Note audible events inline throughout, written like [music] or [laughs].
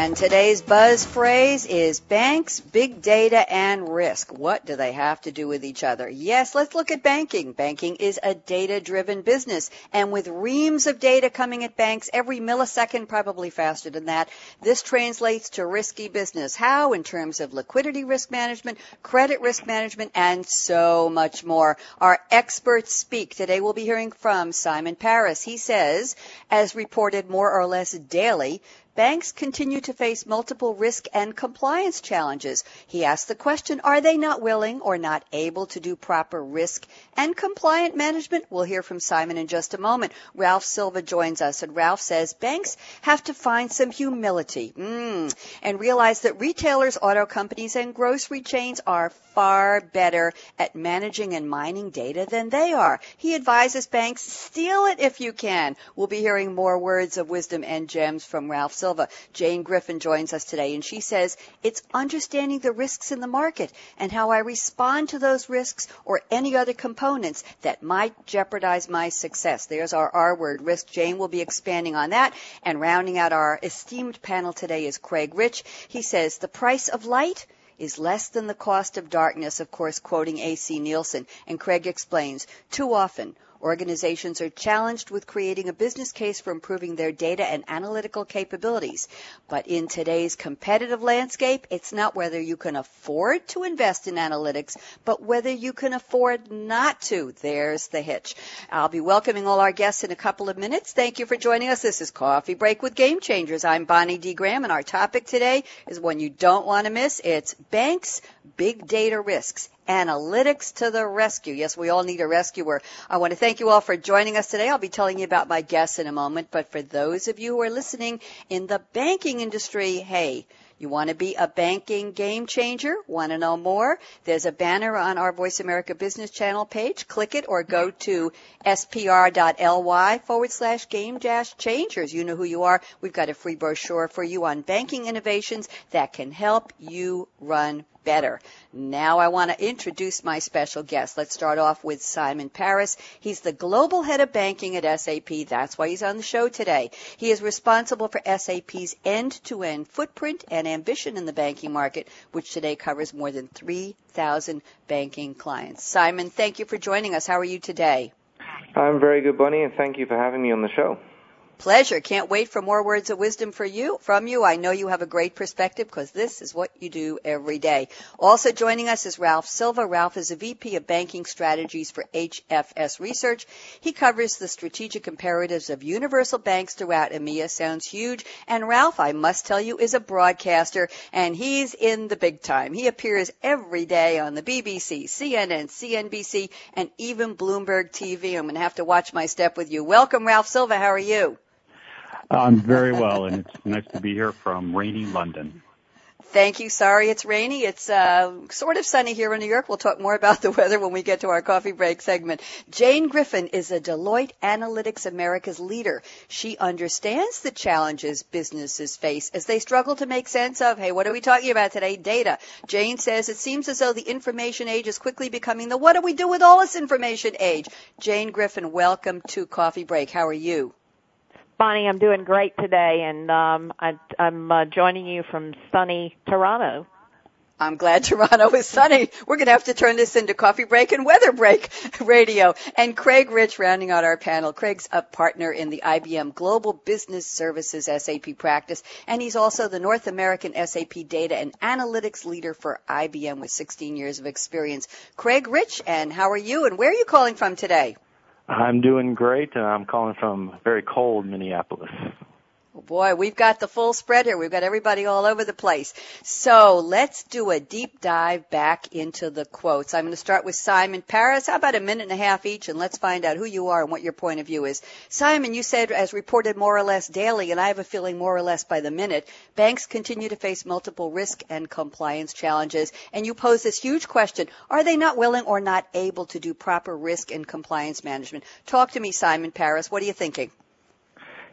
And today's buzz phrase is banks, big data, and risk. What do they have to do with each other? Yes, let's look at banking. Banking is a data driven business. And with reams of data coming at banks every millisecond, probably faster than that, this translates to risky business. How? In terms of liquidity risk management, credit risk management, and so much more. Our experts speak. Today we'll be hearing from Simon Paris. He says, as reported more or less daily, Banks continue to face multiple risk and compliance challenges. He asked the question, are they not willing or not able to do proper risk and compliant management? We'll hear from Simon in just a moment. Ralph Silva joins us and Ralph says banks have to find some humility mm, and realize that retailers, auto companies, and grocery chains are far better at managing and mining data than they are. He advises banks, steal it if you can. We'll be hearing more words of wisdom and gems from Ralph Silva. Jane Griffin joins us today, and she says it's understanding the risks in the market and how I respond to those risks or any other components that might jeopardize my success. There's our R word, risk. Jane will be expanding on that. And rounding out our esteemed panel today is Craig Rich. He says the price of light is less than the cost of darkness, of course, quoting A.C. Nielsen. And Craig explains, too often, Organizations are challenged with creating a business case for improving their data and analytical capabilities. But in today's competitive landscape, it's not whether you can afford to invest in analytics, but whether you can afford not to. There's the hitch. I'll be welcoming all our guests in a couple of minutes. Thank you for joining us. This is Coffee Break with Game Changers. I'm Bonnie D. Graham, and our topic today is one you don't want to miss. It's banks, big data risks analytics to the rescue. Yes, we all need a rescuer. I want to thank you all for joining us today. I'll be telling you about my guests in a moment, but for those of you who are listening in the banking industry, hey, you want to be a banking game changer? Want to know more? There's a banner on our Voice America Business Channel page. Click it or go to spr.ly forward slash game dash changers. You know who you are. We've got a free brochure for you on banking innovations that can help you run better. Now I want to introduce my special guest. Let's start off with Simon Paris. He's the global head of banking at SAP. That's why he's on the show today. He is responsible for SAP's end-to-end footprint and ambition in the banking market, which today covers more than 3,000 banking clients. Simon, thank you for joining us. How are you today? I'm very good, Bonnie, and thank you for having me on the show. Pleasure. Can't wait for more words of wisdom for you, from you. I know you have a great perspective because this is what you do every day. Also joining us is Ralph Silva. Ralph is a VP of Banking Strategies for HFS Research. He covers the strategic imperatives of universal banks throughout EMEA. Sounds huge. And Ralph, I must tell you, is a broadcaster and he's in the big time. He appears every day on the BBC, CNN, CNBC, and even Bloomberg TV. I'm going to have to watch my step with you. Welcome, Ralph Silva. How are you? I'm very well, and it's nice to be here from rainy London. Thank you. Sorry it's rainy. It's uh, sort of sunny here in New York. We'll talk more about the weather when we get to our coffee break segment. Jane Griffin is a Deloitte Analytics America's leader. She understands the challenges businesses face as they struggle to make sense of, hey, what are we talking about today? Data. Jane says it seems as though the information age is quickly becoming the what do we do with all this information age. Jane Griffin, welcome to Coffee Break. How are you? Bonnie, I'm doing great today, and um, I, I'm uh, joining you from sunny Toronto. I'm glad [laughs] Toronto is sunny. We're going to have to turn this into coffee break and weather break [laughs] radio. And Craig Rich rounding out our panel. Craig's a partner in the IBM Global Business Services SAP practice, and he's also the North American SAP data and analytics leader for IBM with 16 years of experience. Craig Rich, and how are you? And where are you calling from today? I'm doing great. And I'm calling from very cold Minneapolis. Boy, we've got the full spread here. We've got everybody all over the place. So let's do a deep dive back into the quotes. I'm going to start with Simon Paris. How about a minute and a half each and let's find out who you are and what your point of view is. Simon, you said as reported more or less daily, and I have a feeling more or less by the minute, banks continue to face multiple risk and compliance challenges. And you pose this huge question, are they not willing or not able to do proper risk and compliance management? Talk to me, Simon Paris. What are you thinking?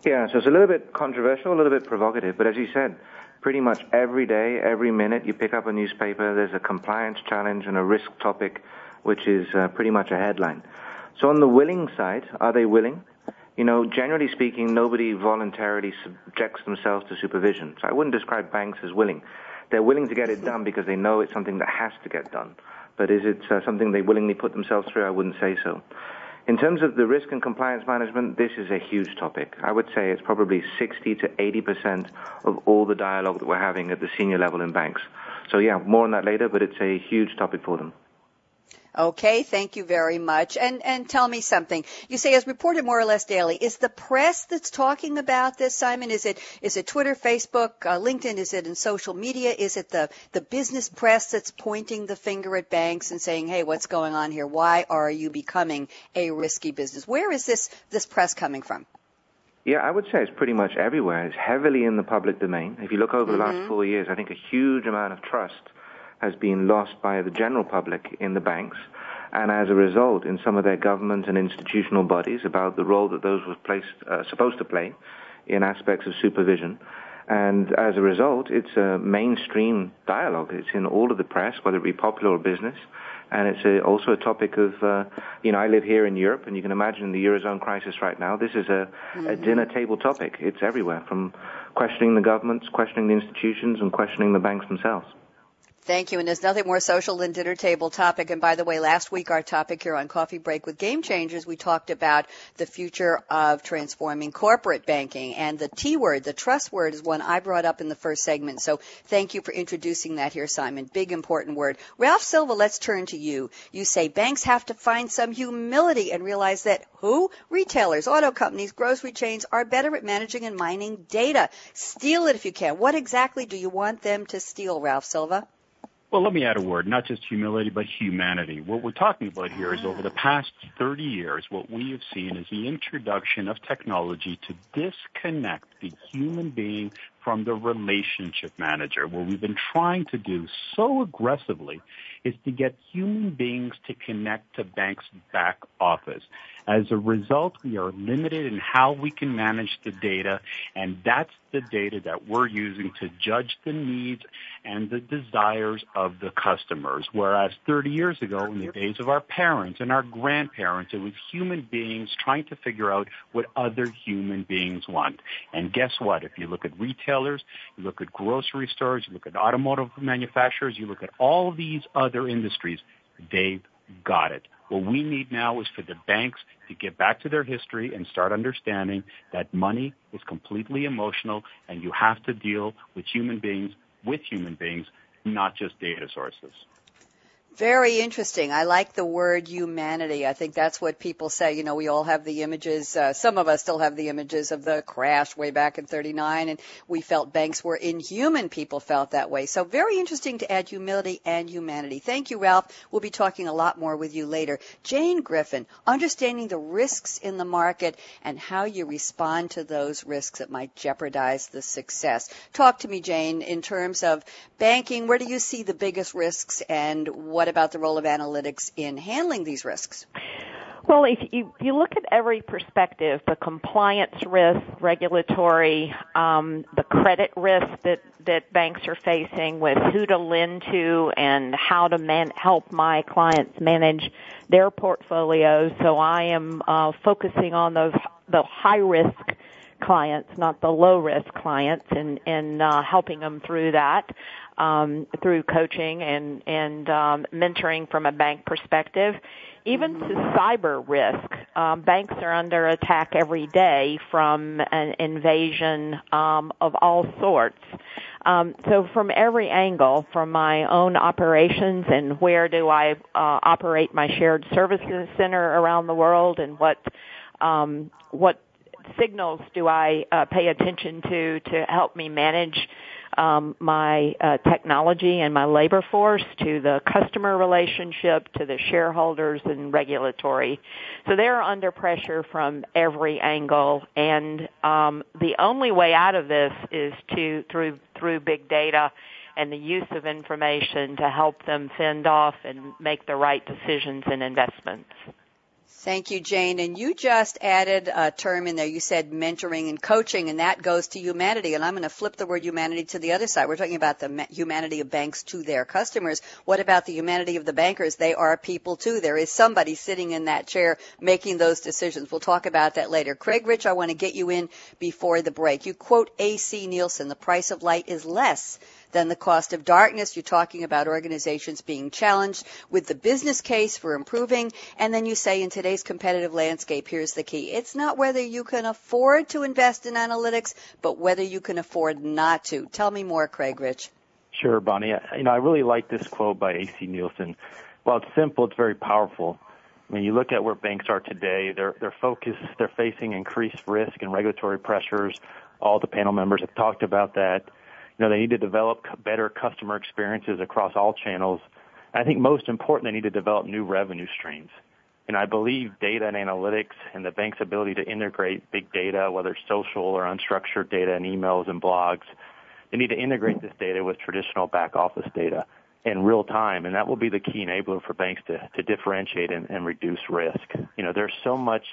Yeah, so it's a little bit controversial, a little bit provocative, but as you said, pretty much every day, every minute you pick up a newspaper, there's a compliance challenge and a risk topic, which is uh, pretty much a headline. So on the willing side, are they willing? You know, generally speaking, nobody voluntarily subjects themselves to supervision. So I wouldn't describe banks as willing. They're willing to get it done because they know it's something that has to get done. But is it uh, something they willingly put themselves through? I wouldn't say so. In terms of the risk and compliance management, this is a huge topic. I would say it's probably 60 to 80% of all the dialogue that we're having at the senior level in banks. So yeah, more on that later, but it's a huge topic for them. Okay, thank you very much. And and tell me something. You say as reported more or less daily. Is the press that's talking about this, Simon? Is it is it Twitter, Facebook, uh, LinkedIn? Is it in social media? Is it the the business press that's pointing the finger at banks and saying, "Hey, what's going on here? Why are you becoming a risky business?" Where is this this press coming from? Yeah, I would say it's pretty much everywhere. It's heavily in the public domain. If you look over the mm-hmm. last four years, I think a huge amount of trust has been lost by the general public in the banks, and as a result, in some of their government and institutional bodies about the role that those were placed, uh, supposed to play in aspects of supervision. And as a result, it's a mainstream dialogue. It's in all of the press, whether it be popular or business. And it's a, also a topic of, uh, you know, I live here in Europe, and you can imagine the Eurozone crisis right now. This is a, mm-hmm. a dinner table topic. It's everywhere, from questioning the governments, questioning the institutions, and questioning the banks themselves. Thank you. And there's nothing more social than dinner table topic. And by the way, last week our topic here on Coffee Break with Game Changers, we talked about the future of transforming corporate banking. And the T word, the trust word, is one I brought up in the first segment. So thank you for introducing that here, Simon. Big important word. Ralph Silva, let's turn to you. You say banks have to find some humility and realize that who? Retailers, auto companies, grocery chains are better at managing and mining data. Steal it if you can. What exactly do you want them to steal, Ralph Silva? Well, let me add a word, not just humility, but humanity. What we're talking about here is over the past 30 years, what we have seen is the introduction of technology to disconnect the human being from the relationship manager. What we've been trying to do so aggressively is to get human beings to connect to banks' back office. As a result, we are limited in how we can manage the data, and that's the data that we're using to judge the needs and the desires of the customers. Whereas 30 years ago, in the days of our parents and our grandparents, it was human beings trying to figure out what other human beings want. And guess what? If you look at retailers, you look at grocery stores, you look at automotive manufacturers, you look at all these other industries, they've got it. What we need now is for the banks to get back to their history and start understanding that money is completely emotional and you have to deal with human beings with human beings, not just data sources. Very interesting. I like the word humanity. I think that's what people say. You know, we all have the images. Uh, some of us still have the images of the crash way back in 39 and we felt banks were inhuman. People felt that way. So very interesting to add humility and humanity. Thank you, Ralph. We'll be talking a lot more with you later. Jane Griffin, understanding the risks in the market and how you respond to those risks that might jeopardize the success. Talk to me, Jane, in terms of banking. Where do you see the biggest risks and what about the role of analytics in handling these risks? Well, if you, you look at every perspective, the compliance risk, regulatory, um, the credit risk that, that banks are facing with who to lend to and how to man, help my clients manage their portfolios. So I am uh, focusing on those the high risk clients, not the low risk clients, and, and uh, helping them through that. Um, through coaching and and um, mentoring from a bank perspective, even to cyber risk. Um, banks are under attack every day from an invasion um, of all sorts. Um, so from every angle, from my own operations and where do I uh, operate my shared services center around the world, and what um, what signals do I uh, pay attention to to help me manage um, my uh, technology and my labor force to the customer relationship to the shareholders and regulatory. So they're under pressure from every angle, and um, the only way out of this is to through through big data and the use of information to help them fend off and make the right decisions and investments. Thank you, Jane. And you just added a term in there. You said mentoring and coaching, and that goes to humanity. And I'm going to flip the word humanity to the other side. We're talking about the humanity of banks to their customers. What about the humanity of the bankers? They are people too. There is somebody sitting in that chair making those decisions. We'll talk about that later. Craig Rich, I want to get you in before the break. You quote A.C. Nielsen, the price of light is less than the cost of darkness. You're talking about organizations being challenged with the business case for improving. And then you say in today's competitive landscape, here's the key. It's not whether you can afford to invest in analytics, but whether you can afford not to. Tell me more, Craig Rich. Sure, Bonnie. Uh, you know, I really like this quote by A.C. Nielsen. While it's simple, it's very powerful. I mean, you look at where banks are today, they're, they're focused, they're facing increased risk and regulatory pressures. All the panel members have talked about that. You know, they need to develop better customer experiences across all channels. And I think most important, they need to develop new revenue streams. And I believe data and analytics and the bank's ability to integrate big data, whether social or unstructured data and emails and blogs, they need to integrate this data with traditional back office data in real time. And that will be the key enabler for banks to, to differentiate and, and reduce risk. You know, there's so much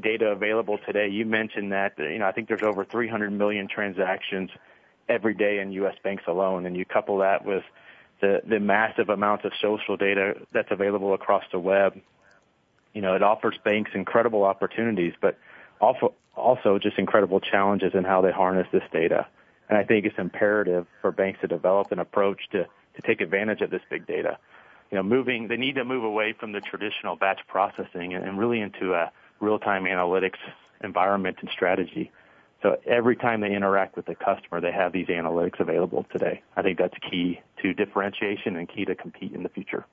data available today. You mentioned that, you know, I think there's over 300 million transactions every day in U.S. banks alone, and you couple that with the, the massive amounts of social data that's available across the web, you know, it offers banks incredible opportunities, but also, also just incredible challenges in how they harness this data. And I think it's imperative for banks to develop an approach to, to take advantage of this big data. You know, moving, they need to move away from the traditional batch processing and really into a real-time analytics environment and strategy. So every time they interact with the customer, they have these analytics available today. I think that's key to differentiation and key to compete in the future.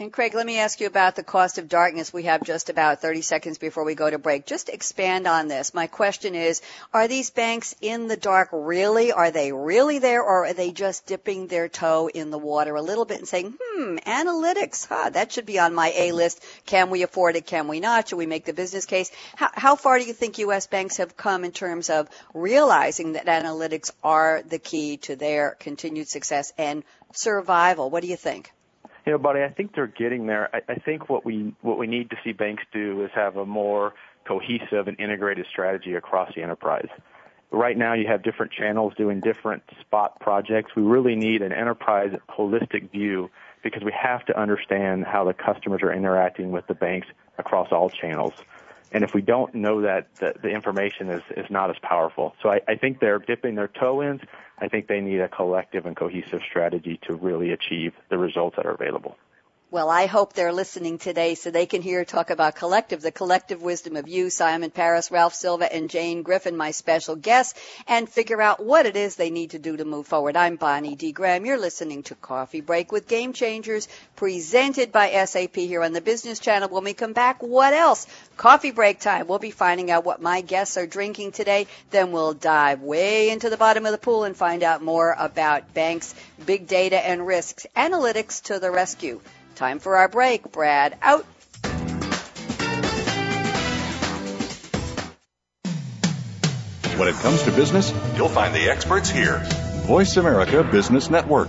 And Craig, let me ask you about the cost of darkness. We have just about 30 seconds before we go to break. Just expand on this. My question is, are these banks in the dark really? Are they really there or are they just dipping their toe in the water a little bit and saying, hmm, analytics, huh, that should be on my A list. Can we afford it? Can we not? Should we make the business case? How, how far do you think U.S. banks have come in terms of realizing that analytics are the key to their continued success and survival? What do you think? You know, buddy, I think they're getting there. I, I think what we what we need to see banks do is have a more cohesive and integrated strategy across the enterprise. Right now, you have different channels doing different spot projects. We really need an enterprise holistic view because we have to understand how the customers are interacting with the banks across all channels. And if we don't know that, the, the information is, is not as powerful. So I, I think they're dipping their toe in. I think they need a collective and cohesive strategy to really achieve the results that are available. Well, I hope they're listening today so they can hear talk about collective, the collective wisdom of you, Simon Paris, Ralph Silva, and Jane Griffin, my special guests, and figure out what it is they need to do to move forward. I'm Bonnie D. Graham. You're listening to Coffee Break with Game Changers, presented by SAP here on the Business Channel. When we come back, what else? Coffee break time. We'll be finding out what my guests are drinking today. Then we'll dive way into the bottom of the pool and find out more about banks, big data, and risks. Analytics to the rescue. Time for our break. Brad out. When it comes to business, you'll find the experts here. Voice America Business Network.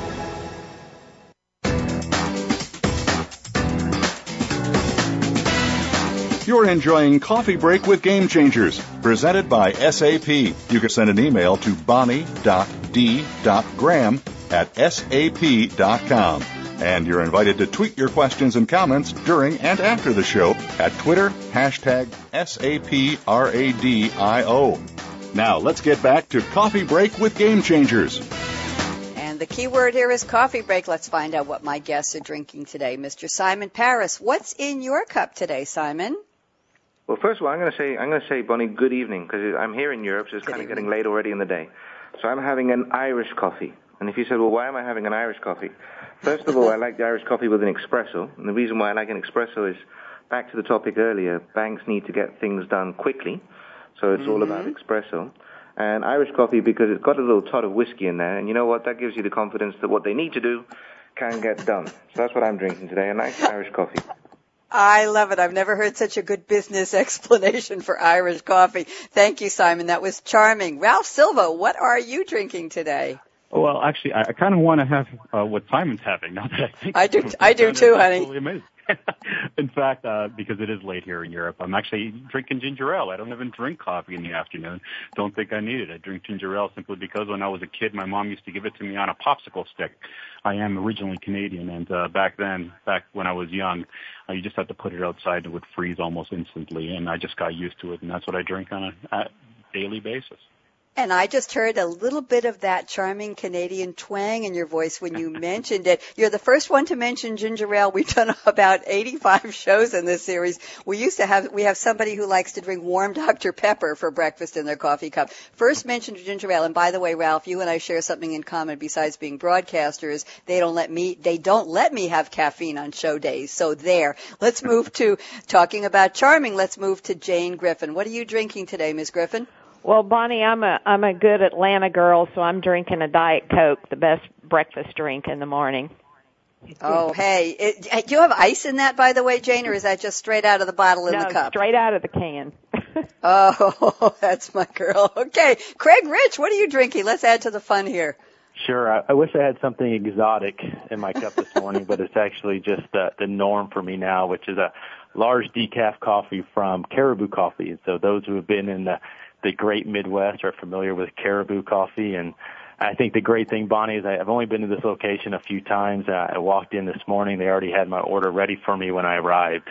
You're enjoying Coffee Break with Game Changers, presented by SAP. You can send an email to bonnie.d.graham at sap.com. And you're invited to tweet your questions and comments during and after the show at Twitter, hashtag SAPRADIO. Now let's get back to Coffee Break with Game Changers. And the key word here is coffee break. Let's find out what my guests are drinking today. Mr. Simon Paris, what's in your cup today, Simon? Well, first of all, I'm going to say, I'm going to say, Bonnie, good evening, because I'm here in Europe, so it's good kind evening. of getting late already in the day. So I'm having an Irish coffee. And if you said, well, why am I having an Irish coffee? First of all, I like the Irish coffee with an espresso. And the reason why I like an espresso is back to the topic earlier, banks need to get things done quickly. So it's mm-hmm. all about mm-hmm. espresso. And Irish coffee because it's got a little tot of whiskey in there. And you know what? That gives you the confidence that what they need to do can get done. So that's what I'm drinking today, a nice Irish coffee. I love it. I've never heard such a good business [laughs] explanation for Irish coffee. Thank you, Simon. That was charming. Ralph Silva, what are you drinking today? Well, actually, I, I kind of want to have uh, what Simon's having. Now that I think I do, I do too, honey. [laughs] In fact, uh, because it is late here in Europe, I'm actually drinking ginger ale. I don't even drink coffee in the afternoon. Don't think I need it. I drink ginger ale simply because when I was a kid, my mom used to give it to me on a popsicle stick. I am originally Canadian, and uh, back then, back when I was young, uh, you just had to put it outside and it would freeze almost instantly, and I just got used to it, and that's what I drink on a, a daily basis. And I just heard a little bit of that charming Canadian twang in your voice when you [laughs] mentioned it. You're the first one to mention ginger ale. We've done [laughs] about 85 shows in this series. We used to have, we have somebody who likes to drink warm [laughs] Dr. Pepper for breakfast in their coffee cup. First mentioned ginger ale. And by the way, Ralph, you and I share something in common besides being broadcasters. They don't let me, they don't let me have caffeine on show days. So there. Let's move to talking about charming. Let's move to Jane Griffin. What are you drinking today, Ms. Griffin? Well, Bonnie, I'm a I'm a good Atlanta girl, so I'm drinking a Diet Coke, the best breakfast drink in the morning. Oh, hey, it, do you have ice in that, by the way, Jane, or is that just straight out of the bottle in no, the cup? straight out of the can. [laughs] oh, [laughs] that's my girl. Okay, Craig Rich, what are you drinking? Let's add to the fun here. Sure. I, I wish I had something exotic in my cup this morning, but it's actually just uh, the norm for me now, which is a large decaf coffee from Caribou Coffee. And so those who have been in the the great Midwest are familiar with Caribou coffee. And I think the great thing, Bonnie, is I've only been to this location a few times. Uh, I walked in this morning. They already had my order ready for me when I arrived.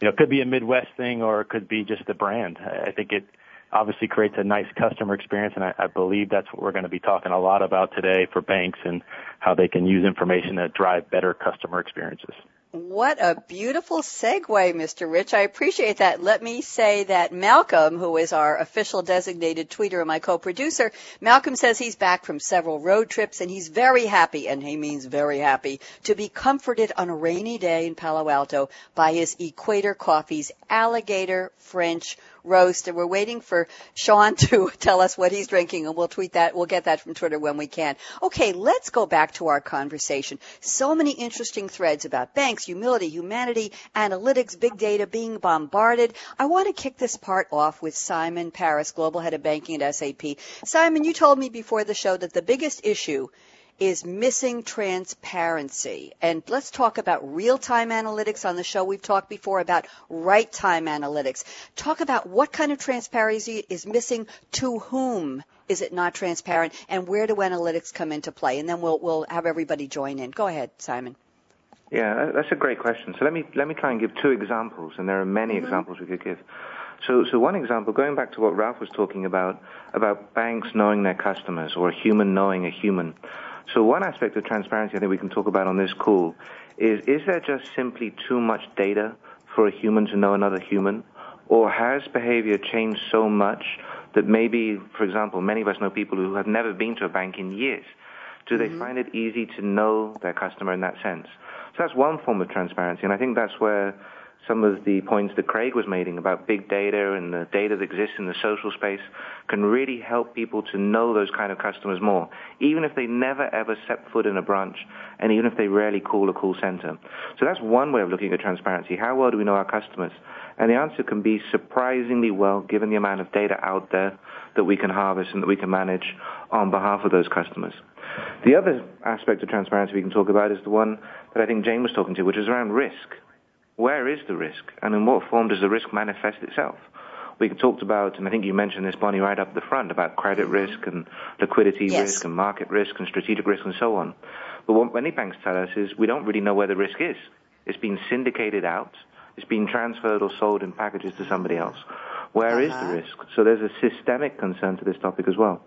You know, it could be a Midwest thing or it could be just the brand. I think it obviously creates a nice customer experience, and I, I believe that's what we're going to be talking a lot about today for banks and how they can use information to drive better customer experiences. What a beautiful segue, Mr. Rich. I appreciate that. Let me say that Malcolm, who is our official designated tweeter and my co-producer, Malcolm says he's back from several road trips and he's very happy, and he means very happy, to be comforted on a rainy day in Palo Alto by his Equator Coffee's alligator French roast, and we're waiting for Sean [laughs] to tell us what he's drinking, and we'll tweet that. We'll get that from Twitter when we can. Okay, let's go back to our conversation. So many interesting threads about banks, humility, humanity, analytics, big data being bombarded. I want to kick this part off with Simon Paris, Global Head of Banking at SAP. Simon, you told me before the show that the biggest issue is missing transparency. And let's talk about real-time analytics. On the show, we've talked before about right-time analytics. Talk about what kind of transparency is missing to whom is it not transparent and where do analytics come into play? And then we'll, we'll have everybody join in. Go ahead, Simon. Yeah, that's a great question. So let me, let me try and give two examples, and there are many mm-hmm. examples we could give. So, so one example, going back to what Ralph was talking about, about banks knowing their customers or a human knowing a human. So one aspect of transparency I think we can talk about on this call is, is there just simply too much data for a human to know another human? Or has behavior changed so much that maybe, for example, many of us know people who have never been to a bank in years. Do they mm-hmm. find it easy to know their customer in that sense? So that's one form of transparency, and I think that's where some of the points that Craig was making about big data and the data that exists in the social space can really help people to know those kind of customers more, even if they never ever set foot in a branch and even if they rarely call a call center. So that's one way of looking at transparency. How well do we know our customers? And the answer can be surprisingly well given the amount of data out there that we can harvest and that we can manage on behalf of those customers. The other aspect of transparency we can talk about is the one that I think Jane was talking to, which is around risk where is the risk and in what form does the risk manifest itself? We talked about, and I think you mentioned this, Bonnie, right up the front about credit risk and liquidity yes. risk and market risk and strategic risk and so on. But what many banks tell us is we don't really know where the risk is. It's been syndicated out. It's been transferred or sold in packages to somebody else. Where uh-huh. is the uh-huh. risk? So there's a systemic concern to this topic as well.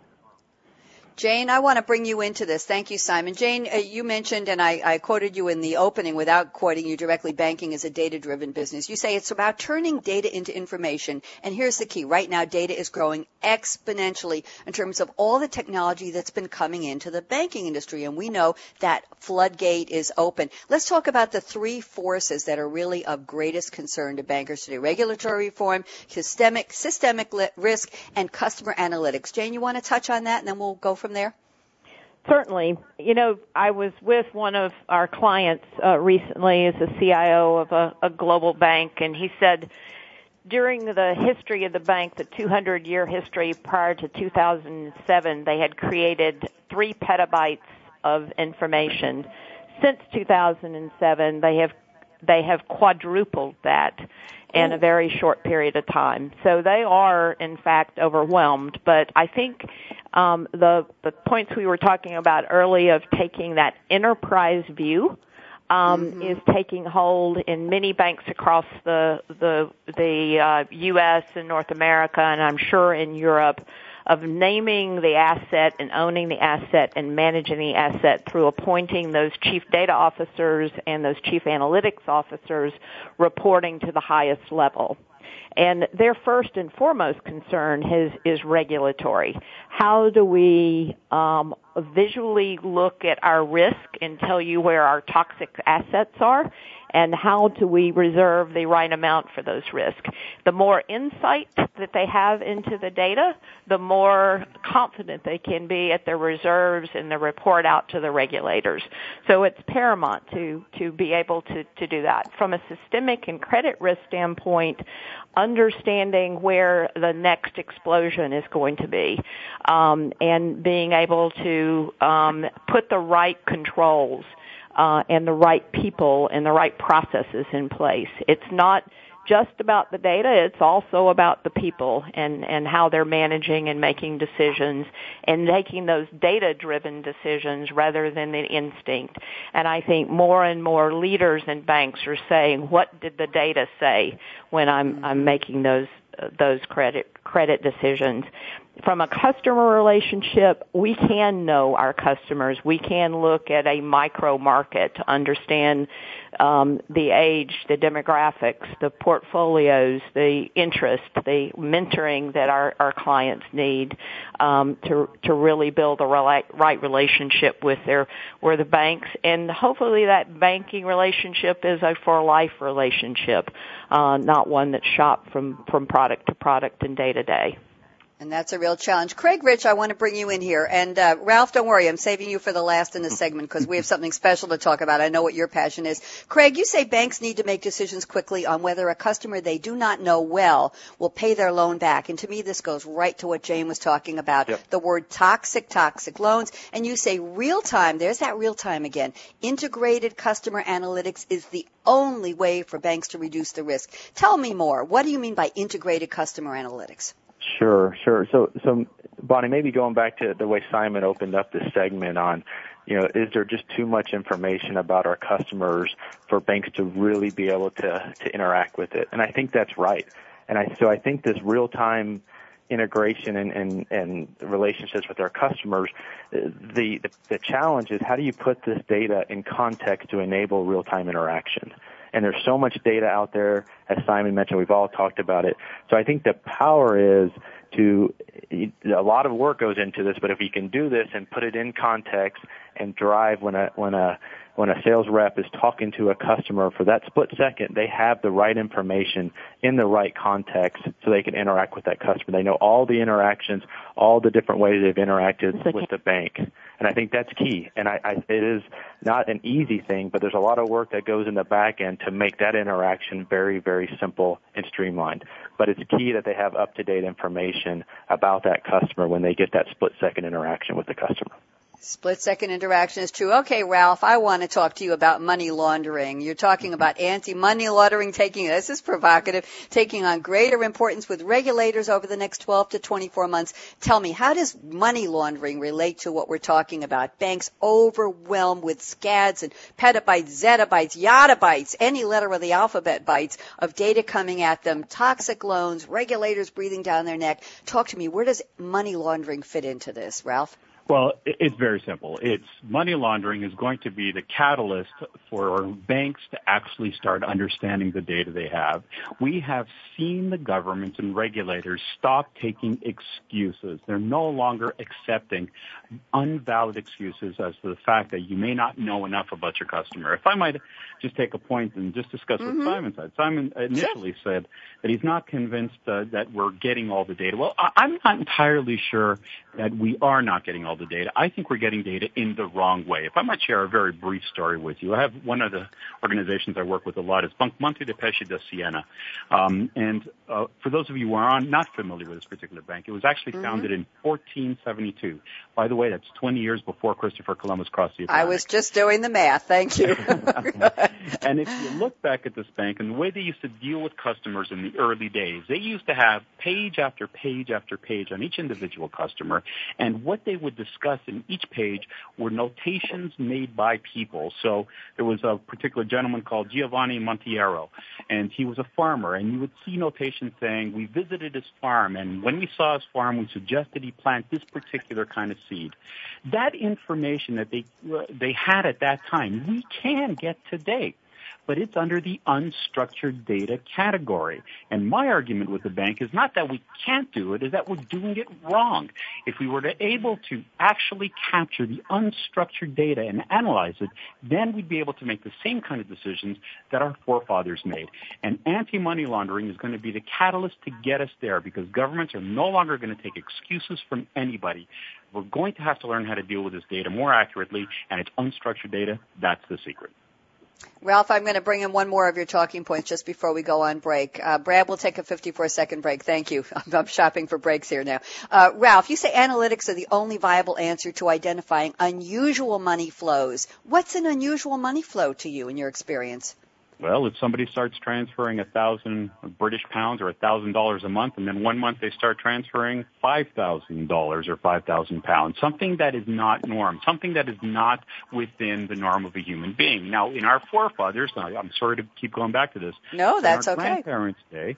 Jane, I want to bring you into this. Thank you, Simon. Jane, uh, you mentioned, and I, I, quoted you in the opening without quoting you directly, banking is a data-driven business. You say it's about turning data into information. And here's the key. Right now, data is growing exponentially in terms of all the technology that's been coming into the banking industry. And we know that floodgate is open. Let's talk about the three forces that are really of greatest concern to bankers today. Regulatory reform, systemic, systemic risk, and customer analytics. Jane, you want to touch on that and then we'll go from from there? Certainly. You know, I was with one of our clients uh, recently as a CIO of a, a global bank, and he said during the history of the bank, the 200 year history prior to 2007, they had created three petabytes of information. Since 2007, they have they have quadrupled that in a very short period of time. So they are, in fact, overwhelmed. But I think um, the the points we were talking about early of taking that enterprise view um, mm-hmm. is taking hold in many banks across the the the uh, U.S. and North America, and I'm sure in Europe of naming the asset and owning the asset and managing the asset through appointing those chief data officers and those chief analytics officers reporting to the highest level. And their first and foremost concern is, is regulatory. How do we um, visually look at our risk and tell you where our toxic assets are? And how do we reserve the right amount for those risks. The more insight that they have into the data, the more confident they can be at their reserves and the report out to the regulators. So it's paramount to, to be able to, to do that. From a systemic and credit risk standpoint, understanding where the next explosion is going to be um, and being able to um, put the right controls uh, and the right people and the right processes in place. It's not just about the data, it's also about the people and, and how they're managing and making decisions and making those data driven decisions rather than the instinct. And I think more and more leaders in banks are saying, what did the data say when I'm, I'm making those, those credit, credit decisions? From a customer relationship, we can know our customers. We can look at a micro market to understand um, the age, the demographics, the portfolios, the interest, the mentoring that our, our clients need um, to to really build a right relationship with their with the banks, and hopefully that banking relationship is a for life relationship, uh, not one that's shopped from from product to product and day to day. And that's a real challenge. Craig Rich, I want to bring you in here. And uh, Ralph, don't worry, I'm saving you for the last in this segment because we have something special to talk about. I know what your passion is. Craig, you say banks need to make decisions quickly on whether a customer they do not know well will pay their loan back. And to me, this goes right to what Jane was talking about, yep. the word toxic, toxic loans. And you say real time, there's that real time again. Integrated customer analytics is the only way for banks to reduce the risk. Tell me more. What do you mean by integrated customer analytics? Sure, sure. So, so Bonnie, maybe going back to the way Simon opened up this segment on, you know, is there just too much information about our customers for banks to really be able to to interact with it? And I think that's right. And I, so I think this real time integration and, and, and relationships with our customers, the, the, the challenge is how do you put this data in context to enable real time interaction? And there's so much data out there, as Simon mentioned, we've all talked about it. So I think the power is to, a lot of work goes into this, but if you can do this and put it in context and drive when a, when a, when a sales rep is talking to a customer for that split second, they have the right information in the right context so they can interact with that customer. They know all the interactions, all the different ways they've interacted with the bank. And I think that's key. And I, I, it is not an easy thing, but there's a lot of work that goes in the back end to make that interaction very, very simple and streamlined. But it's key that they have up to date information about that customer when they get that split second interaction with the customer. Split second interaction is true. Okay, Ralph, I want to talk to you about money laundering. You're talking mm-hmm. about anti-money laundering taking, this is provocative, taking on greater importance with regulators over the next 12 to 24 months. Tell me, how does money laundering relate to what we're talking about? Banks overwhelmed with scads and petabytes, zettabytes, yottabytes, any letter of the alphabet bytes of data coming at them, toxic loans, regulators breathing down their neck. Talk to me, where does money laundering fit into this, Ralph? Well, it's very simple. It's money laundering is going to be the catalyst for banks to actually start understanding the data they have. We have seen the governments and regulators stop taking excuses. They're no longer accepting unvalid excuses as to the fact that you may not know enough about your customer. If I might just take a point and just discuss mm-hmm. what Simon said. Simon initially sure. said that he's not convinced uh, that we're getting all the data. Well, I'm not entirely sure that we are not getting all the data. I think we're getting data in the wrong way. If I might share a very brief story with you, I have one of the organizations I work with a lot is Monte dei Paschi di Siena. Um, and uh, for those of you who are not familiar with this particular bank, it was actually mm-hmm. founded in 1472. By the way, that's 20 years before Christopher Columbus crossed the Atlantic. I was just doing the math. Thank you. [laughs] and if you look back at this bank and the way they used to deal with customers in the early days, they used to have page after page after page on each individual customer, and what they would discuss in each page were notations made by people. So there was a particular gentleman called Giovanni Montiero, and he was a farmer, and you would see notations saying, we visited his farm, and when we saw his farm, we suggested he plant this particular kind of seed. That information that they, uh, they had at that time, we can get today but it's under the unstructured data category. And my argument with the bank is not that we can't do it, is that we're doing it wrong. If we were to able to actually capture the unstructured data and analyze it, then we'd be able to make the same kind of decisions that our forefathers made. And anti-money laundering is going to be the catalyst to get us there because governments are no longer going to take excuses from anybody. We're going to have to learn how to deal with this data more accurately, and it's unstructured data. That's the secret. Ralph, I'm going to bring in one more of your talking points just before we go on break. Uh, Brad will take a 54 second break. Thank you. [laughs] I'm, shopping for breaks here now. Uh, Ralph, you say analytics are the only viable answer to identifying unusual money flows. What's an unusual money flow to you in your experience? Well, if somebody starts transferring a thousand British pounds or a thousand dollars a month, and then one month they start transferring five thousand dollars or five thousand pounds, something that is not norm, something that is not within the norm of a human being. Now, in our forefathers, I'm sorry to keep going back to this. No, that's in our okay. Grandparents' day,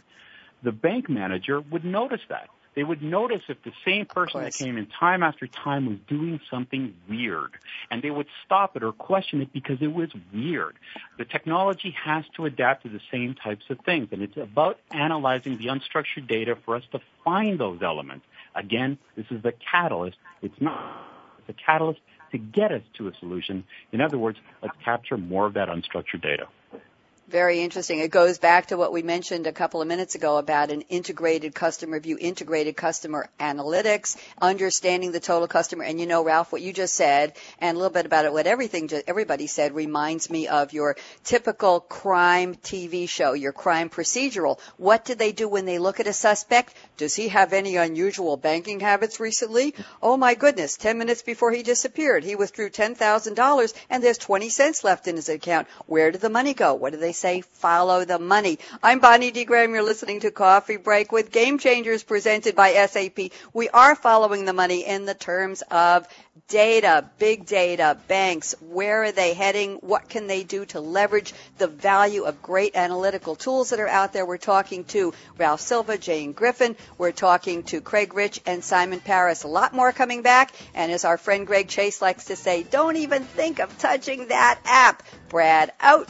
the bank manager would notice that they would notice if the same person that came in time after time was doing something weird. And they would stop it or question it because it was weird. The technology has to adapt to the same types of things. And it's about analyzing the unstructured data for us to find those elements. Again, this is the catalyst. It's not the catalyst to get us to a solution. In other words, let's capture more of that unstructured data. Very interesting. It goes back to what we mentioned a couple of minutes ago about an integrated customer view, integrated customer analytics, understanding the total customer. And you know, Ralph, what you just said, and a little bit about it, what everything everybody said reminds me of your typical crime TV show, your crime procedural. What do they do when they look at a suspect? Does he have any unusual banking habits recently? Oh my goodness, 10 minutes before he disappeared, he withdrew $10,000 and there's 20 cents left in his account. Where did the money go? What do they say follow the money. I'm Bonnie D. Graham. You're listening to Coffee Break with Game Changers presented by SAP. We are following the money in the terms of data, big data, banks, where are they heading? What can they do to leverage the value of great analytical tools that are out there? We're talking to Ralph Silva, Jane Griffin. We're talking to Craig Rich and Simon Paris. A lot more coming back. And as our friend Greg Chase likes to say, don't even think of touching that app. Brad out.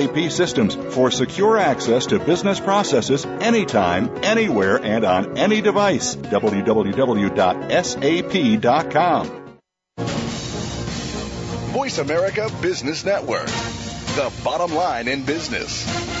SAP systems for secure access to business processes anytime, anywhere, and on any device. www.sap.com. Voice America Business Network, the bottom line in business.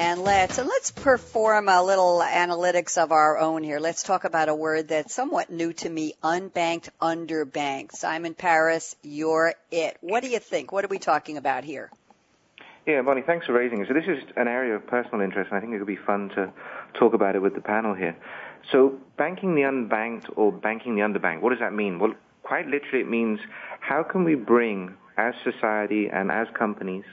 and let's and let's perform a little analytics of our own here. Let's talk about a word that's somewhat new to me: unbanked, underbanked. Simon Paris, you're it. What do you think? What are we talking about here? Yeah, Bonnie, thanks for raising it. So this is an area of personal interest, and I think it would be fun to talk about it with the panel here. So banking the unbanked or banking the underbanked, what does that mean? Well, quite literally, it means how can we bring, as society and as companies,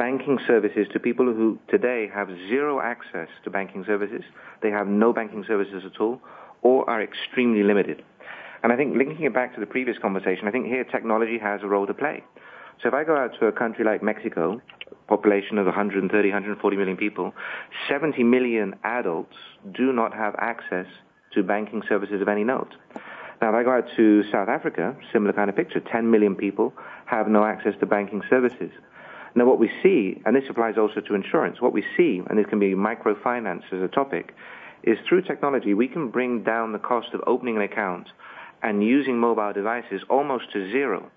banking services to people who today have zero access to banking services, they have no banking services at all, or are extremely limited. And I think linking it back to the previous conversation, I think here technology has a role to play. So if I go out to a country like Mexico, population of 130, 140 million people, 70 million adults do not have access to banking services of any note. Now, if I go out to South Africa, similar kind of picture, 10 million people have no access to banking services. Now, what we see, and this applies also to insurance, what we see, and this can be microfinance as a topic, is through technology we can bring down the cost of opening an account and using mobile devices almost to zero.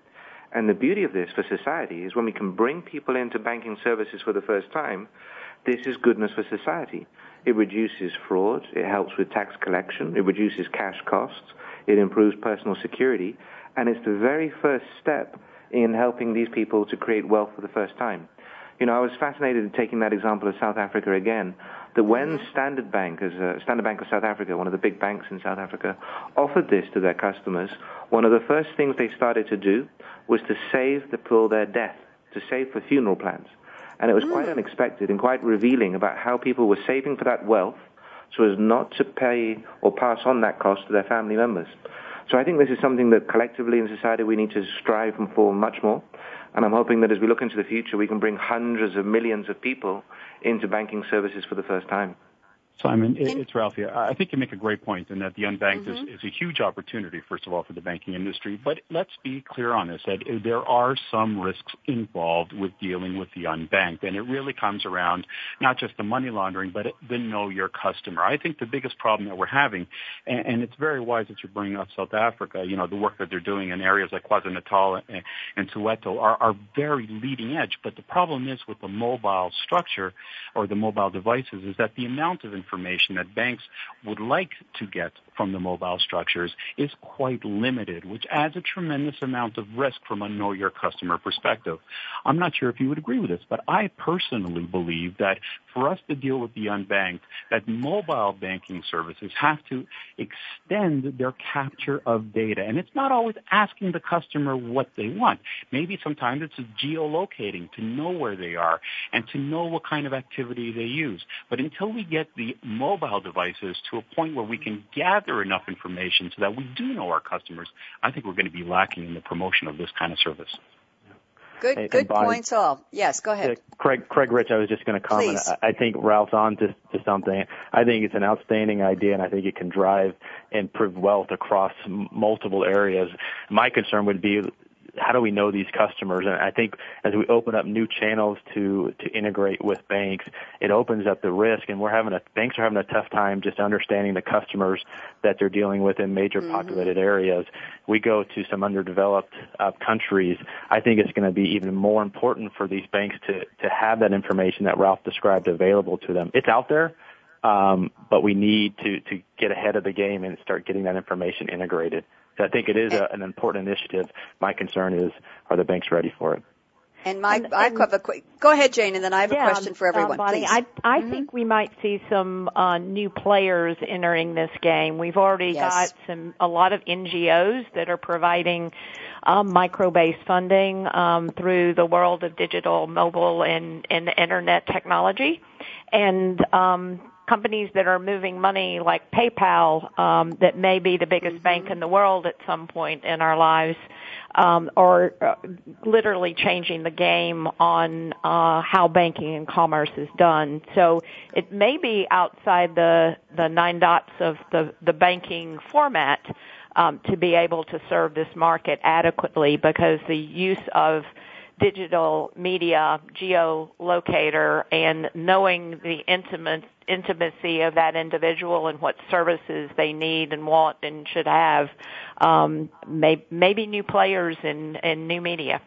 And the beauty of this for society is when we can bring people into banking services for the first time, this is goodness for society. It reduces fraud, it helps with tax collection, it reduces cash costs, it improves personal security, and it's the very first step in helping these people to create wealth for the first time. You know, I was fascinated in taking that example of South Africa again, that when Standard Bank, as a, Standard Bank of South Africa, one of the big banks in South Africa, offered this to their customers, one of the first things they started to do was to save the, for their death, to save for funeral plans. And it was quite mm. unexpected and quite revealing about how people were saving for that wealth so as not to pay or pass on that cost to their family members. So I think this is something that collectively in society we need to strive for much more. And I'm hoping that as we look into the future, we can bring hundreds of millions of people into banking services for the first time. Simon, it's Ralph here. I think you make a great point in that the unbanked mm-hmm. is, is, a huge opportunity, first of all, for the banking industry. But let's be clear on this, that there are some risks involved with dealing with the unbanked. And it really comes around not just the money laundering, but the know your customer. I think the biggest problem that we're having, and, and it's very wise that you're bringing up South Africa, you know, the work that they're doing in areas like KwaZulu-Natal and, and Soweto are, are very leading edge. But the problem is with the mobile structure or the mobile devices is that the amount of information that banks would like to get from the mobile structures is quite limited, which adds a tremendous amount of risk from a know your customer perspective. I'm not sure if you would agree with this, but I personally believe that for us to deal with the unbanked, that mobile banking services have to extend their capture of data. And it's not always asking the customer what they want. Maybe sometimes it's geolocating to know where they are and to know what kind of activity they use. But until we get the mobile devices to a point where we can gather enough information so that we do know our customers, I think we're going to be lacking in the promotion of this kind of service. Good, And- good and by- points all. Yes, go ahead. Yeah, Craig, Craig Rich, I was just going to comment. Please. I I think Ralph's on to, to something. I think it's an outstanding idea, and I think it can drive and prove wealth across m- multiple areas. My concern would be how do we know these customers? And I think as we open up new channels to to integrate with banks, it opens up the risk. And we're having a banks are having a tough time just understanding the customers that they're dealing with in major populated areas. We go to some underdeveloped uh, countries. I think it's going to be even more important for these banks to to have that information that Ralph described available to them. It's out there. Um, but we need to, to get ahead of the game and start getting that information integrated. So I think it is a, an important initiative. My concern is, are the banks ready for it? And Mike, And- I have a quick. Go ahead, Jane, and then I have a question for uh, everyone. Bonnie, Please. I I Mhm. think we might see some uh, new players entering this game. We've already Yes. got some a lot of NGOs that are providing um, micro-based funding um, through the world of digital, mobile, and and internet technology, and um, companies that are moving money like PayPal um, that may be the biggest bank in the world at some point in our lives um, are uh, literally changing the game on uh, how banking and commerce is done. So it may be outside the the nine dots of the the banking format um, to be able to serve this market adequately because the use of digital media geolocator and knowing the intimate intimacy of that individual and what services they need and want and should have um, may, maybe new players in, in new media.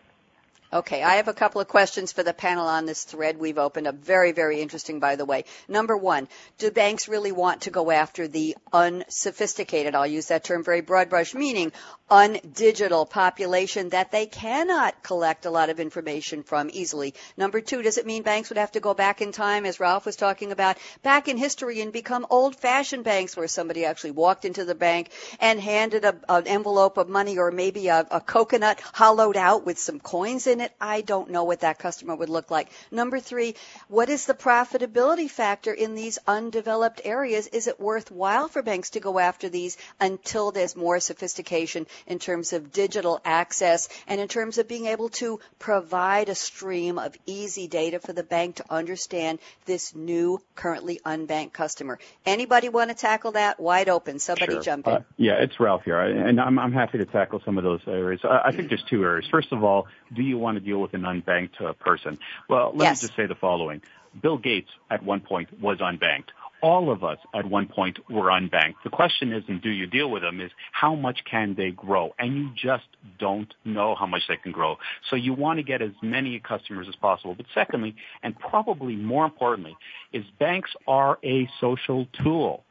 Okay, I have a couple of questions for the panel on this thread we've opened up. Very, very interesting, by the way. Number one, do banks really want to go after the unsophisticated, I'll use that term very broad brush, meaning undigital population that they cannot collect a lot of information from easily? Number two, does it mean banks would have to go back in time, as Ralph was talking about, back in history and become old fashioned banks where somebody actually walked into the bank and handed a, an envelope of money or maybe a, a coconut hollowed out with some coins in it? I don't know what that customer would look like. Number three, what is the profitability factor in these undeveloped areas? Is it worthwhile for banks to go after these until there's more sophistication in terms of digital access and in terms of being able to provide a stream of easy data for the bank to understand this new, currently unbanked customer? Anybody want to tackle that? Wide open. Somebody Sure. jump in. Uh, yeah, it's Ralph here, and I'm, I'm happy to tackle some of those areas. I, I think there's two areas. First of all, do you want to deal with an unbanked uh, person? Well, let Yes. me just say the following. Bill Gates at one point was unbanked. All of us at one point were unbanked. The question isn't do you deal with them, is how much can they grow? And you just don't know how much they can grow. So you want to get as many customers as possible. But secondly, and probably more importantly, is banks are a social tool.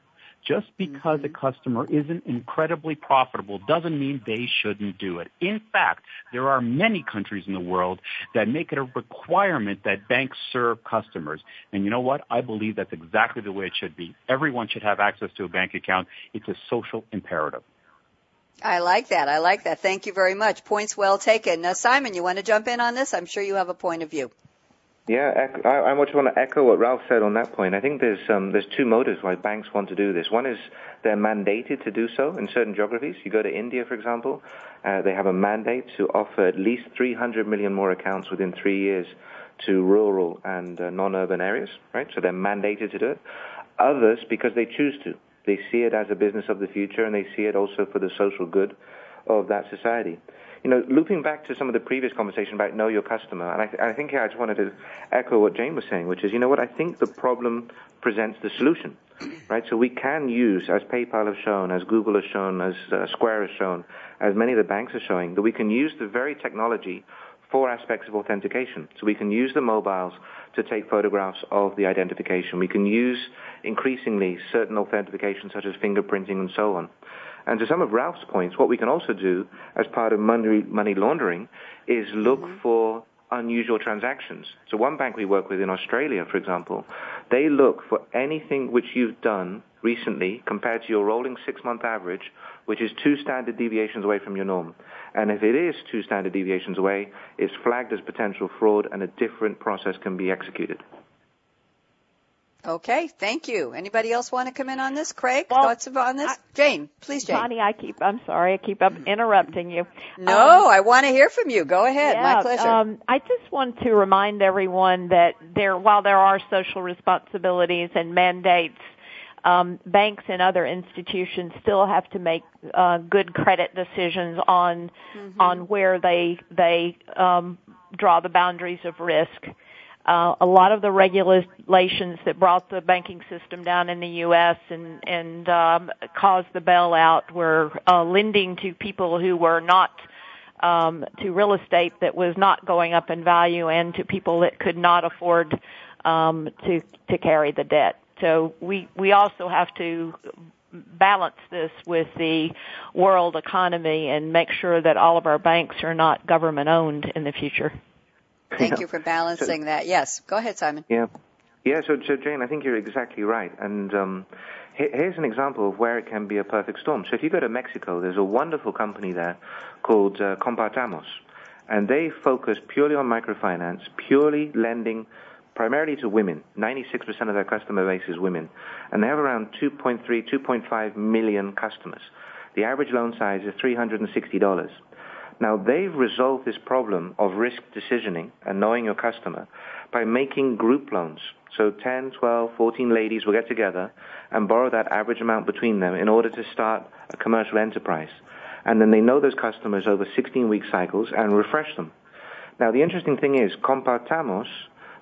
Just because a mm-hmm. customer isn't incredibly profitable doesn't mean they shouldn't do it. In fact, there are many countries in the world that make it a requirement that banks serve customers. And you know what? I believe that's exactly the way it should be. Everyone should have access to a bank account. It's a social imperative. I like that. I like that. Thank you very much. Points well taken. Now, Simon, you want to jump in on this? I'm sure you have a point of view. Yeah, I, much want to echo what Ralph said on that point. I think there's um, there's two motives why banks want to do this. One is they're mandated to do so in certain geographies. You go to India, for example, uh, they have a mandate to offer at least 300 million more accounts within three years to rural and uh, non-urban areas, right? So they're mandated to do it. Others, because they choose to, they see it as a business of the future, and they see it also for the social good of that society. You know, looping back to some of the previous conversation about know your customer, and I, th- I think I just wanted to echo what Jane was saying, which is, you know what, I think the problem presents the solution, right? So we can use, as PayPal has shown, as Google has shown, as uh, Square has shown, as many of the banks are showing, that we can use the very technology four aspects of authentication. So we can use the mobiles to take photographs of the identification. We can use increasingly certain authentication such as fingerprinting and so on. And to some of Ralph's points, what we can also do as part of money, money laundering is look mm-hmm. for unusual transactions. So one bank we work with in Australia, for example, they look for anything which you've done recently compared to your rolling six-month average, which is two standard deviations away from your norm. And if it is two standard deviations away, it's flagged as potential fraud and a different process can be executed. Okay, thank you. Anybody else want to come in on this? Craig, well, thoughts on this? I, Jane, please, Jane. Bonnie, I keep, I'm sorry, I keep up interrupting you. No, um, I want to hear from you. Go ahead. Yeah, My pleasure. Um, I just want to remind everyone that there, while there are social responsibilities and mandates, um, banks and other institutions still have to make uh, good credit decisions on mm-hmm. on where they they um, draw the boundaries of risk. Uh, a lot of the regulations that brought the banking system down in the U.S. and and um, caused the bailout were uh, lending to people who were not um, to real estate that was not going up in value and to people that could not afford um, to to carry the debt. So we we also have to balance this with the world economy and make sure that all of our banks are not government owned in the future. [laughs] Thank you for balancing so, that. Yes, go ahead, Simon. Yeah, yeah. So, so Jane, I think you're exactly right. And um, here's an example of where it can be a perfect storm. So, if you go to Mexico, there's a wonderful company there called uh, Compartamos, and they focus purely on microfinance, purely lending primarily to women. 96% of their customer base is women. And they have around 2.3, 2.5 million customers. The average loan size is $360. Now, they've resolved this problem of risk decisioning and knowing your customer by making group loans. So 10, 12, 14 ladies will get together and borrow that average amount between them in order to start a commercial enterprise. And then they know those customers over 16 week cycles and refresh them. Now, the interesting thing is, Compartamos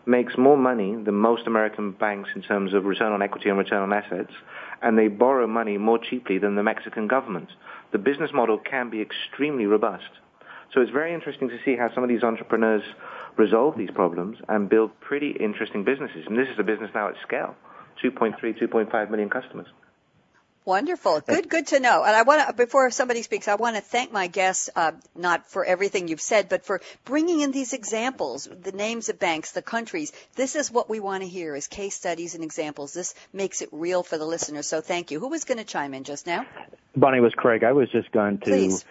makes more money than most American banks in terms of return on equity and return on assets, and they borrow money more cheaply than the Mexican government. The business model can be extremely robust. So it's very interesting to see how some of these entrepreneurs resolve these problems and build pretty interesting businesses. And this is a business now at scale, 2.3, 2.5 million customers. Wonderful. Good, good to know. And I want to, before somebody speaks, I want to thank my guests, uh, not for everything you've said, but for bringing in these examples, the names of banks, the countries. This is what we want to hear is case studies and examples. This makes it real for the listener. So thank you. Who was going to chime in just now? Bonnie was Craig. I was just going to Please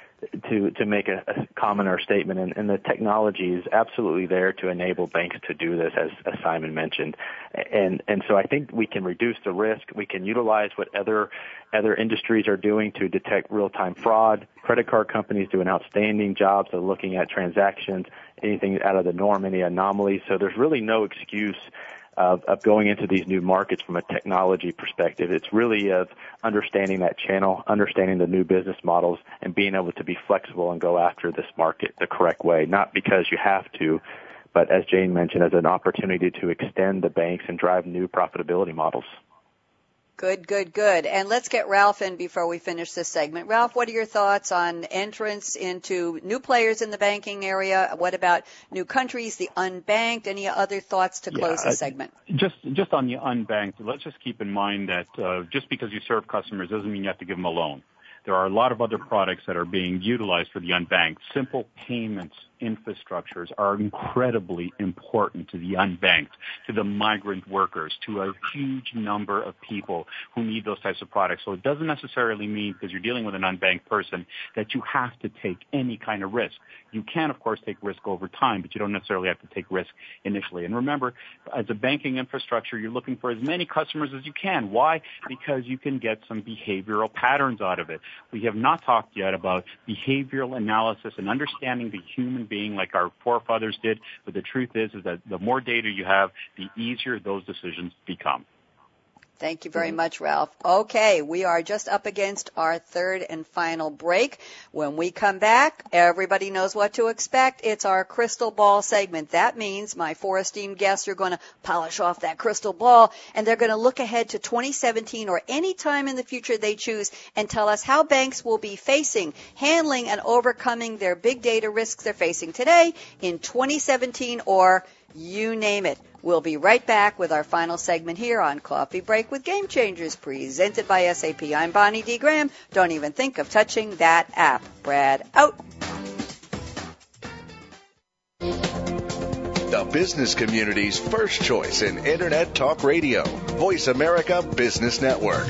to to make a, a comment or statement, and, and, the technology is absolutely there to enable banks to do this, as, as Simon mentioned, and and so I think we can reduce the risk. We can utilize what other other industries are doing to detect real time fraud. Credit card companies do an outstanding job of looking at transactions, anything out of the norm, any anomalies. So there's really no excuse of, of going into these new markets from a technology perspective. It's really of understanding that channel, understanding the new business models, and being able to be flexible and go after this market the correct way. Not because you have to, but as Jane mentioned, as an opportunity to extend the banks and drive new profitability models. Good, good, good. And let's get Ralph in before we finish this segment. Ralph, what are your thoughts on entrance into new players in the banking area? What about new countries, the unbanked? Any other thoughts to close yeah, the segment? Just, just on the unbanked, let's just keep in mind that uh, just because you serve customers doesn't mean you have to give them a loan. There are a lot of other products that are being utilized for the unbanked. Simple payments infrastructures are incredibly important to the unbanked, to the migrant workers, to a huge number of people who need those types of products. So it doesn't necessarily mean because you're dealing with an unbanked person that you have to take any kind of risk. You can, of course, take risk over time, but you don't necessarily have to take risk initially. And remember, as a banking infrastructure, you're looking for as many customers as you can. Why? Because you can get some behavioral patterns out of it. We have not talked yet about behavioral analysis and understanding the human being like our forefathers did. But the truth is, is that the more data you have, the easier those decisions become. Thank you very mm-hmm. much, Ralph. Okay, we are just up against our third and final break. When we come back, everybody knows what to expect. It's our crystal ball segment. That means my four esteemed guests are going to polish off that crystal ball and they're going to look ahead to 2017 or any time in the future they choose and tell us how banks will be facing, handling, and overcoming their big data risks they're facing today in 2017 or you name it. We'll be right back with our final segment here on Coffee Break with Game Changers, presented by SAP. I'm Bonnie D. Graham. Don't even think of touching that app. Brad out. The business community's first choice in Internet Talk Radio. Voice America Business Network.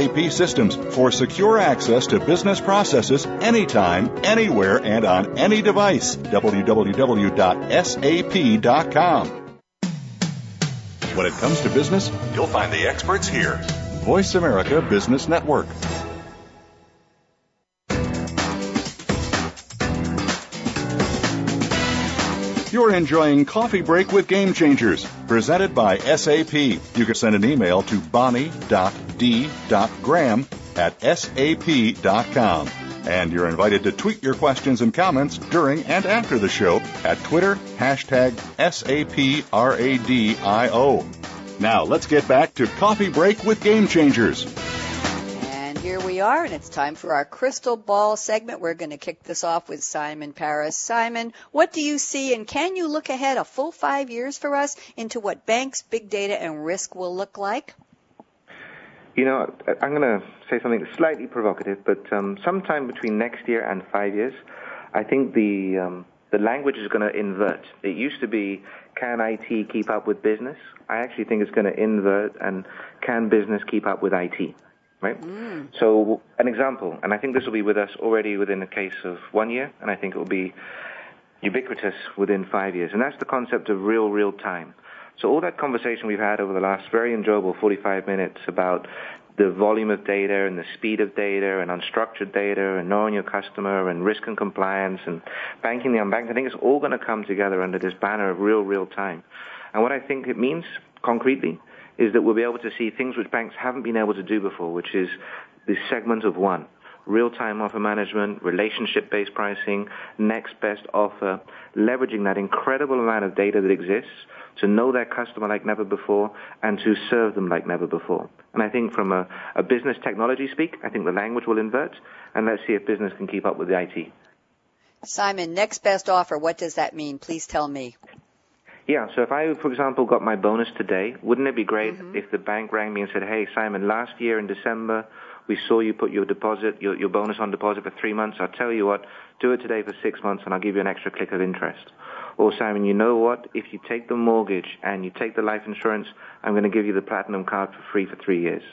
SAP systems for secure access to business processes anytime, anywhere, and on any device. www.sap.com. When it comes to business, you'll find the experts here. Voice America Business Network. You're enjoying Coffee Break with Game Changers, presented by SAP. You can send an email to bonnie.d.graham at sap.com. And you're invited to tweet your questions and comments during and after the show at Twitter, hashtag SAPRADIO. Now let's get back to Coffee Break with Game Changers And here we are, and it's time for our crystal ball segment. We're going to kick this off with Simon Paris. Simon, what do you see, and can you look ahead a full five years for us into what banks, big data, and risk will look like? You know, I'm going to say something slightly provocative, but um, sometime between next year and five years, I think the um, the language is going to invert. It used to be, can IT keep up with business? I actually think it's going to invert, and can business keep up with IT? right? Mm. So an example, and I think this will be with us already within a case of one year, and I think it will be ubiquitous within five years, and that's the concept of real, real time. So all that conversation we've had over the last very enjoyable 45 minutes about the volume of data and the speed of data and unstructured data and knowing your customer and risk and compliance and banking the unbanked, I think it's all going to come together under this banner of real, real time. And what I think it means concretely is that we'll be able to see things which banks haven't been able to do before, which is the segment of one. Real-time offer management, relationship-based pricing, next best offer, leveraging that incredible amount of data that exists to know their customer like never before and to serve them like never before. And I think from a, a business technology speak, I think the language will invert, and let's see if business can keep up with the IT. Simon, next best offer, what does that mean? Please tell me. Yeah, so if I, for example, got my bonus today, wouldn't it be great mm-hmm. if the bank rang me and said, hey, Simon, last year in December, we saw you put your deposit, your, your bonus on deposit for three months. I'll tell you what, do it today for six months and I'll give you an extra click of interest. Or Simon, you know what? If you take the mortgage and you take the life insurance, I'm going to give you the platinum card for free for three years.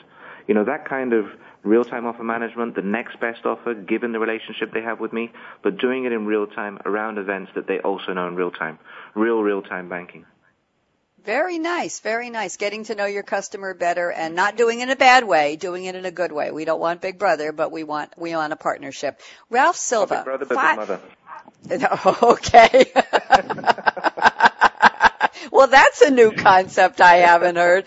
You know, that kind of real-time offer management, the next best offer given the relationship they have with me, but doing it in real time around events that they also know in real time. Real, real-time banking. Very nice, very nice. Getting to know your customer better and not doing it in a bad way, doing it in a good way. We don't want Big Brother, but we want we want a partnership. Ralph Silva. Big Brother, but Big Mother. [laughs] Okay. [laughs] Well, that's a new concept I haven't heard.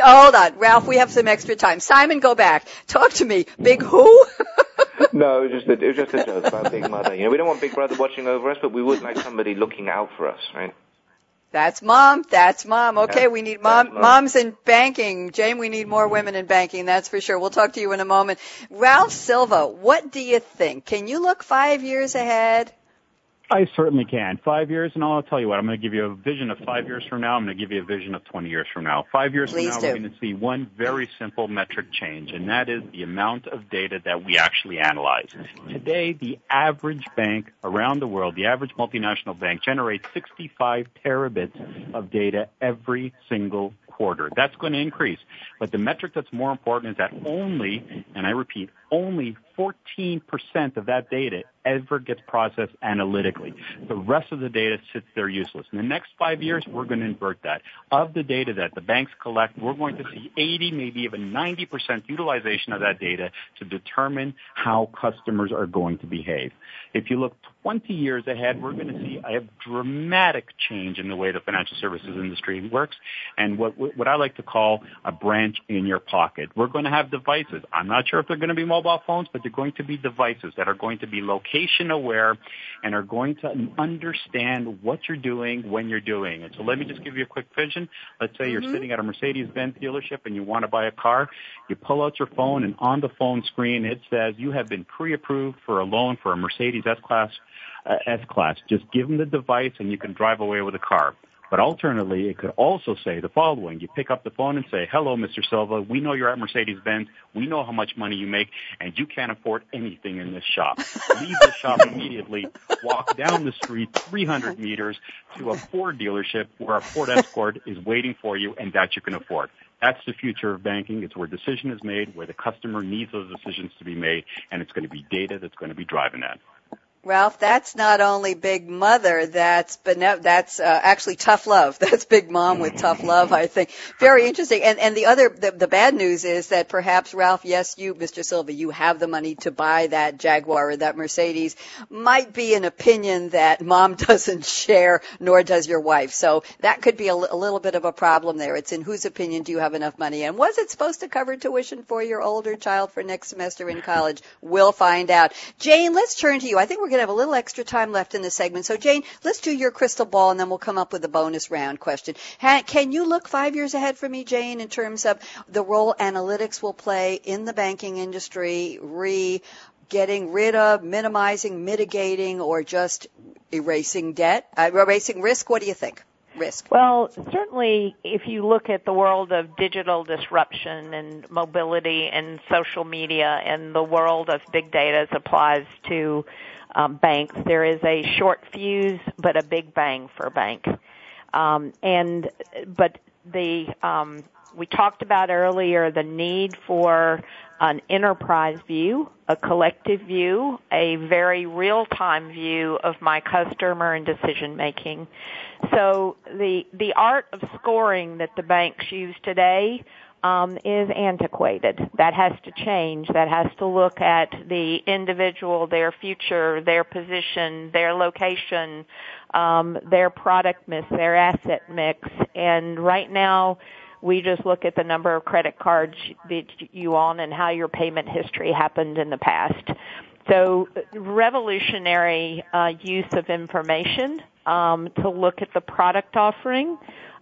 Hold on, Ralph. We have some extra time. Simon, go back. Talk to me. Big who? [laughs] no, it was just a, it was just a joke about Big Mother. You know, we don't want Big Brother watching over us, but we would like somebody looking out for us, right? That's mom. That's mom. Okay, yeah, we need mom, mom, moms in banking. Jane, we need more mm-hmm. women in banking. That's for sure. We'll talk to you in a moment. Ralph Silva, what do you think? Can you look five years ahead? I certainly can. Five years, and I'll tell you what, I'm going to give you a vision of five years from now. I'm going to give you a vision of 20 years from now. Five years Please from now, do. we're going to see one very simple metric change, and that is the amount of data that we actually analyze. Today, the average bank around the world, the average multinational bank, generates 65 terabits of data every single quarter. That's going to increase. But the metric that's more important is that only, and I repeat, only 14% of that data ever gets processed analytically. The rest of the data sits there useless. In the next five years, we're going to invert that. Of the data that the banks collect, we're going to see 80, maybe even 90% utilization of that data to determine how customers are going to behave. If you look 20 years ahead, we're going to see a dramatic change in the way the financial services industry works and what, what I like to call a branch in your pocket. We're going to have devices. I'm not sure if they're going to be mobile phones, but they're going to be devices that are going to be location aware and are going to understand what you're doing when you're doing it. So let me just give you a quick vision. Let's say you're mm-hmm. sitting at a Mercedes-Benz dealership and you want to buy a car. You pull out your phone and on the phone screen it says you have been pre-approved for a loan for a Mercedes S-Class. Uh, S-Class. Just give them the device and you can drive away with a car. But alternatively, it could also say the following. You pick up the phone and say, hello, Mr. Silva. We know you're at Mercedes-Benz. We know how much money you make, and you can't afford anything in this shop. [laughs] Leave the shop immediately. Walk down the street 300 meters to a Ford dealership where a Ford Escort is waiting for you and that you can afford. That's the future of banking. It's where decision is made, where the customer needs those decisions to be made, and it's going to be data that's going to be driving that. Ralph, that's not only Big Mother, that's bene- that's uh, actually tough love. [laughs] That's Big Mom with tough love, I think. Very interesting. And and the other the, the bad news is that perhaps Ralph, yes, you, Mr. Silva, you have the money to buy that Jaguar or that Mercedes. Might be an opinion that Mom [laughs] doesn't share, nor does your wife. So that could be a, little bit of a problem there. It's in whose opinion do you have enough money? And was it supposed to cover tuition for your older child for next semester in college? We'll find out. Jane, let's turn to you. I think we're we're going to have a little extra time left in the segment. So, Jane, let's do your crystal ball and then we'll come up with a bonus round question. Can you look five years ahead for me, Jane, in terms of the role analytics will play in the banking industry, re getting rid of, minimizing, mitigating, or just erasing debt, uh, erasing risk? What do you think? risk? Well, certainly if you look at the world of digital disruption and mobility and social media and the world of big data as applies to um, banks, there is a short fuse but a big bang for a bank. Um, and but the um, we talked about earlier the need for an enterprise view, a collective view, a very real-time view of my customer and decision making. So the the art of scoring that the banks use today um, is antiquated. That has to change. That has to look at the individual, their future, their position, their location, um, their product mix, their asset mix. And right now, we just look at the number of credit cards that you own and how your payment history happened in the past. So revolutionary uh, use of information um, to look at the product offering,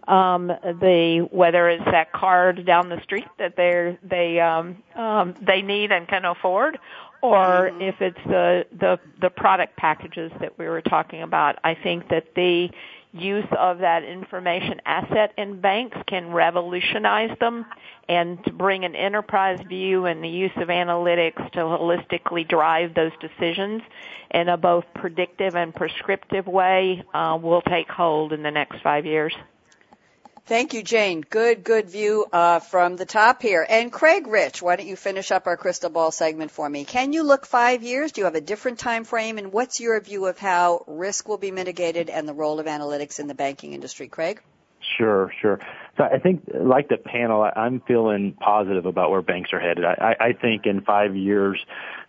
um, the whether it's that card down the street that they they um, um, they need and can afford, or mm-hmm. if it's the the the product packages that we were talking about. I think that the use of that information asset in banks can revolutionize them and to bring an enterprise view and the use of analytics to holistically drive those decisions in a both predictive and prescriptive way uh, will take hold in the next five years. Thank you, Jane. Good, good view uh, from the top here. And Craig Rich, why don't you finish up our crystal ball segment for me? Can you look five years? Do you have a different time frame? And what's your view of how risk will be mitigated and the role of analytics in the banking industry, Craig? Sure, sure. So I think, like the panel, I'm feeling positive about where banks are headed. I, I think in five years,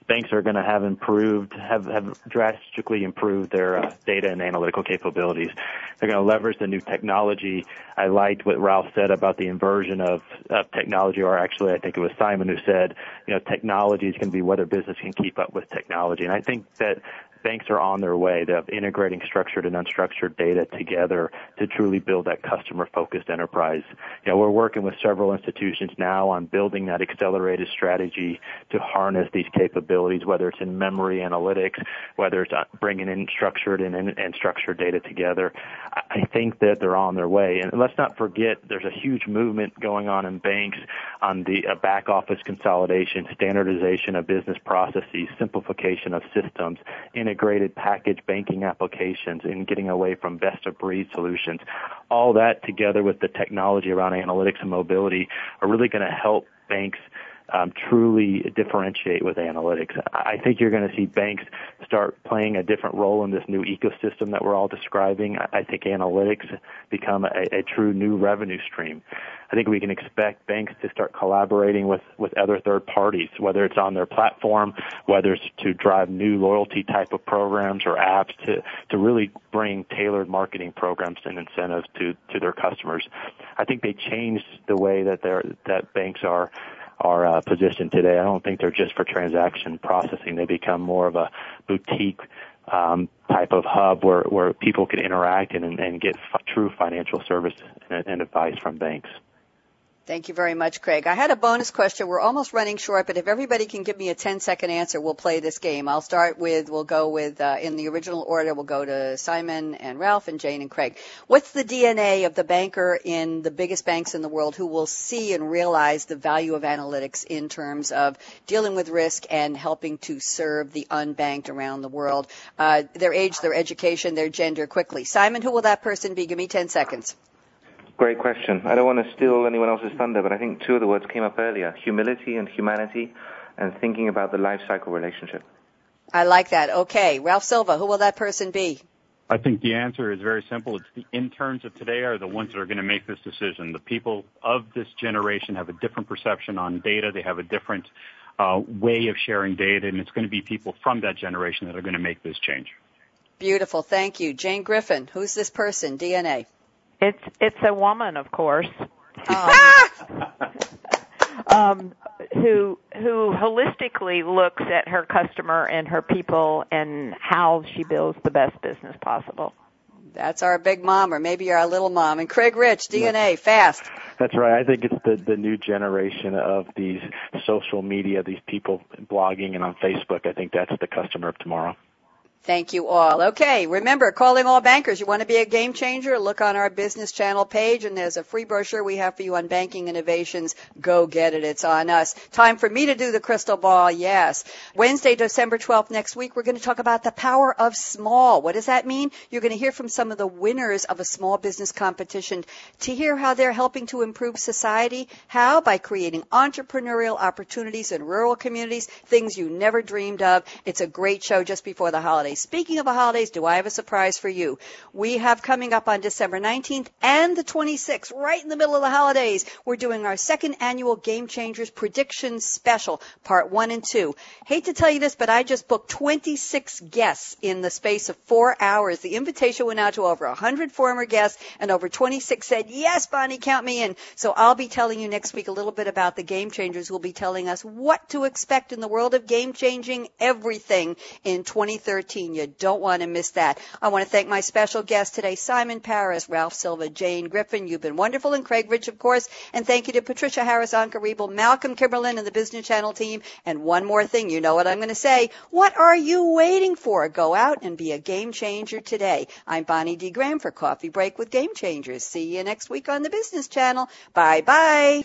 banks are going to have improved, have, have drastically improved their uh, data and analytical capabilities. They're going to leverage the new technology. I liked what Ralph said about the inversion of, of technology, or actually I think it was Simon who said, you know, technology is going to be whether business can keep up with technology. And I think that banks are on their way. They're integrating structured and unstructured data together to truly build that customer-focused enterprise. You know, we're working with several institutions now on building that accelerated strategy to harness these capabilities, whether it's in memory analytics, whether it's uh, bringing in structured and, and structured data together. I think that they're on their way. And let's not forget, there's a huge movement going on in banks on the uh, back office consolidation, standardization of business processes, simplification of systems, integrated package banking applications, and getting away from best of breed solutions. All that together with the technology around analytics and mobility are really going to help banks um, truly differentiate with analytics. I think you're going to see banks start playing a different role in this new ecosystem that we're all describing. I think analytics become a, a true new revenue stream. I think we can expect banks to start collaborating with, with other third parties, whether it's on their platform, whether it's to drive new loyalty type of programs or apps to, to really bring tailored marketing programs and incentives to, to their customers. I think they changed the way that they're, that banks are are uh, positioned today. I don't think they're just for transaction processing. They become more of a boutique um, type of hub where, where people can interact and, and get f- true financial service and, and advice from banks. Thank you very much, Craig. I had a bonus question. We're almost running short, but if everybody can give me a 10 second answer, we'll play this game. I'll start with, we'll go with, uh, in the original order, we'll go to Simon and Ralph and Jane and Craig. What's the DNA of the banker in the biggest banks in the world who will see and realize the value of analytics in terms of dealing with risk and helping to serve the unbanked around the world? Uh, their age, their education, their gender quickly. Simon, who will that person be? Give me 10 seconds. Great question. I don't want to steal anyone else's thunder, but I think two of the words came up earlier humility and humanity, and thinking about the life cycle relationship. I like that. Okay. Ralph Silva, who will that person be? I think the answer is very simple. It's the interns of today are the ones that are going to make this decision. The people of this generation have a different perception on data. They have a different uh, way of sharing data, and it's going to be people from that generation that are going to make this change. Beautiful. Thank you. Jane Griffin, who's this person? DNA. It's it's a woman, of course, [laughs] um, um, who who holistically looks at her customer and her people and how she builds the best business possible. That's our big mom, or maybe our little mom. And Craig Rich, DNA, fast. That's right. I think it's the the new generation of these social media, these people blogging and on Facebook. I think that's the customer of tomorrow. Thank you all. Okay, remember, calling all bankers. You want to be a game changer? Look on our business channel page and there's a free brochure we have for you on banking innovations. Go get it. It's on us. Time for me to do the crystal ball. Yes. Wednesday, December 12th next week, we're going to talk about the power of small. What does that mean? You're going to hear from some of the winners of a small business competition to hear how they're helping to improve society. How? By creating entrepreneurial opportunities in rural communities, things you never dreamed of. It's a great show just before the holidays holidays. Speaking of the holidays, do I have a surprise for you? We have coming up on December 19th and the 26th, right in the middle of the holidays, we're doing our second annual Game Changers Prediction Special, part one and two. Hate to tell you this, but I just booked 26 guests in the space of four hours. The invitation went out to over 100 former guests and over 26 said, yes, Bonnie, count me in. So I'll be telling you next week a little bit about the Game Changers. We'll be telling us what to expect in the world of game changing everything in 2013. You don't want to miss that. I want to thank my special guests today, Simon Paris, Ralph Silva, Jane Griffin. You've been wonderful, and Craig Rich, of course. And thank you to Patricia Harris, Anka Rebel, Malcolm Kimberlin, and the Business Channel team. And one more thing, you know what I'm going to say. What are you waiting for? Go out and be a game changer today. I'm Bonnie D. Graham for Coffee Break with Game Changers. See you next week on the Business Channel. Bye bye.